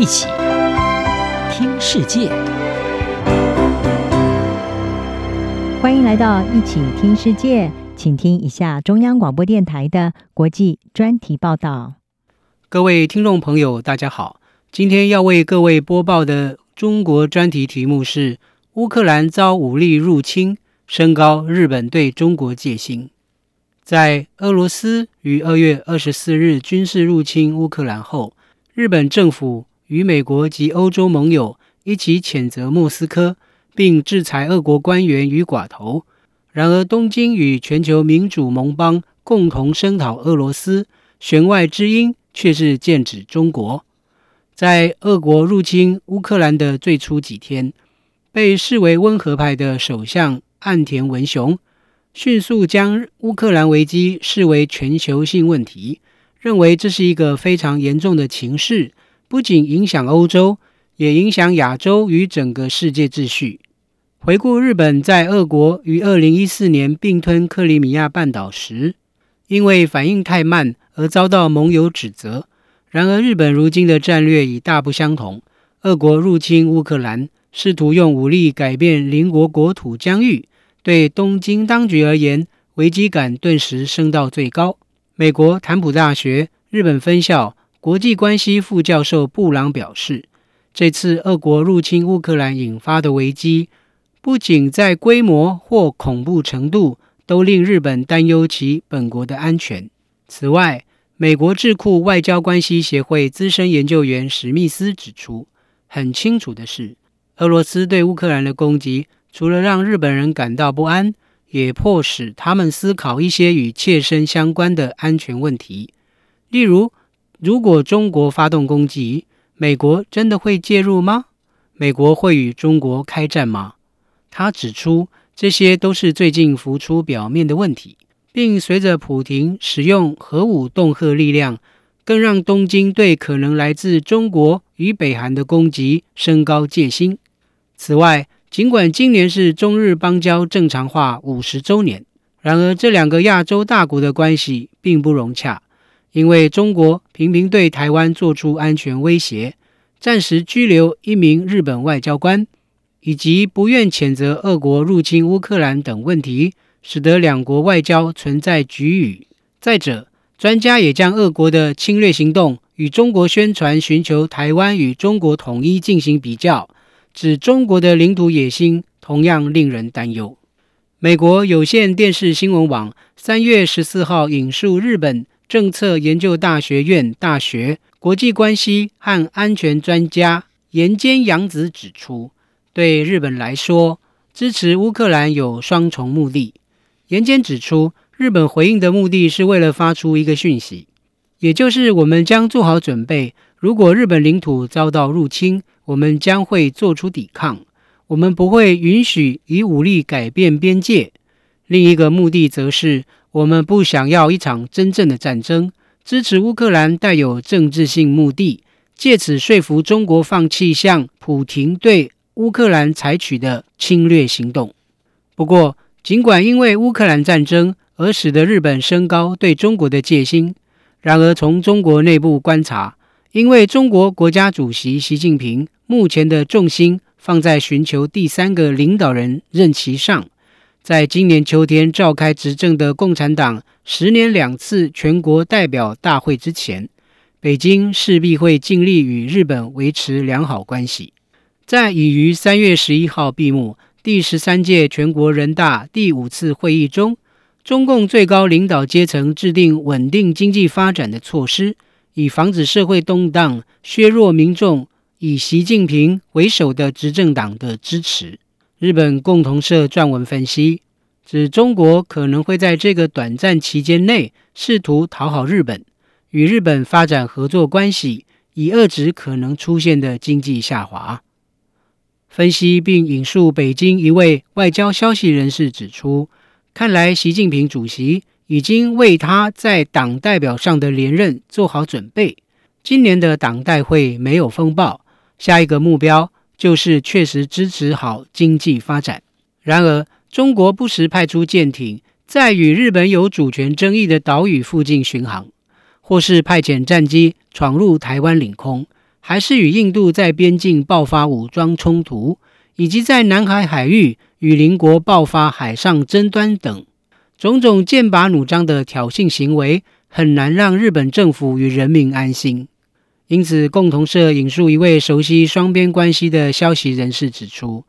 一起听世界，欢迎来到一起听世界，请听一下中央广播电台的国际专题报道。各位听众朋友，大家好，今天要为各位播报的中国专题题目是：乌克兰遭武力入侵，升高日本对中国戒心。在俄罗斯于二月二十四日军事入侵乌克兰后，日本政府与美国及欧洲盟友一起谴责莫斯科，并制裁俄国官员与寡头。然而，东京与全球民主盟邦共同声讨俄罗斯，弦外之音却是剑指中国。在俄国入侵乌克兰的最初几天，被视为温和派的首相岸田文雄，迅速将乌克兰危机视为全球性问题，认为这是一个非常严重的情势，不仅影响欧洲，也影响亚洲与整个世界秩序。回顾日本在俄国于二零一四年并吞克里米亚半岛时，因为反应太慢而遭到盟友指责。然而，日本如今的战略已大不相同。俄国入侵乌克兰，试图用武力改变邻国国土疆域。对东京当局而言，危机感顿时升到最高。美国坦普大学日本分校国际关系副教授布朗表示，这次俄国入侵乌克兰引发的危机，不仅在规模或恐怖程度都令日本担忧其本国的安全。此外，美国智库外交关系协会资深研究员史密斯指出，很清楚的是，俄罗斯对乌克兰的攻击。除了让日本人感到不安，也迫使他们思考一些与切身相关的安全问题。例如，如果中国发动攻击，美国真的会介入吗？美国会与中国开战吗？他指出，这些都是最近浮出表面的问题，并随着普亭使用核武恫吓力量，更让东京对可能来自中国与北韩的攻击升高戒心。此外，尽管今年是中日邦交正常化五十周年，然而这两个亚洲大国的关系并不融洽，因为中国频频对台湾做出安全威胁，暂时拘留一名日本外交官，以及不愿谴责俄国入侵乌克兰等问题，使得两国外交存在局啮。再者，专家也将俄国的侵略行动与中国宣传寻求台湾与中国统一进行比较。指中国的领土野心同样令人担忧。美国有线电视新闻网三月十四号引述日本政策研究大学院大学国际关系和安全专家岩间洋子指出，对日本来说，支持乌克兰有双重目的。岩间指出，日本回应的目的是为了发出一个讯息，也就是我们将做好准备，如果日本领土遭到入侵。我们将会做出抵抗，我们不会允许以武力改变边界。另一个目的则是，我们不想要一场真正的战争，支持乌克兰带有政治性目的，借此说服中国放弃向普廷对乌克兰采取的侵略行动。不过，尽管因为乌克兰战争而使得日本升高对中国的戒心，然而从中国内部观察，因为中国国家主席习近平目前的重心放在寻求第三个领导人任期上，在今年秋天召开执政的共产党十年两次全国代表大会之前，北京势必会尽力与日本维持良好关系。在已于三月十一号闭幕第十三届全国人大第五次会议中，中共最高领导阶层制定稳定经济发展的措施。以防止社会动荡，削弱民众以习近平为首的执政党的支持。日本共同社撰文分析，指中国可能会在这个短暂期间内试图讨好日本，与日本发展合作关系，以遏制可能出现的经济下滑。分析并引述北京一位外交消息人士指出，看来习近平主席。已经为他在党代表上的连任做好准备。今年的党代会没有风暴，下一个目标就是确实支持好经济发展。然而，中国不时派出舰艇在与日本有主权争议的岛屿附近巡航，或是派遣战机闯入台湾领空，还是与印度在边境爆发武装冲突，以及在南海海域与邻国爆发海上争端等种种剑拔弩张的挑衅行为，很难让日本政府与人民安心。因此，共同社引述一位熟悉双边关系的消息人士指出，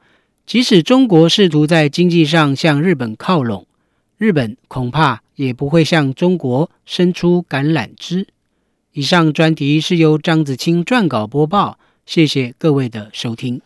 即使中国试图在经济上向日本靠拢，日本恐怕也不会向中国伸出橄榄枝。以上专题是由张子清撰稿播报，谢谢各位的收听。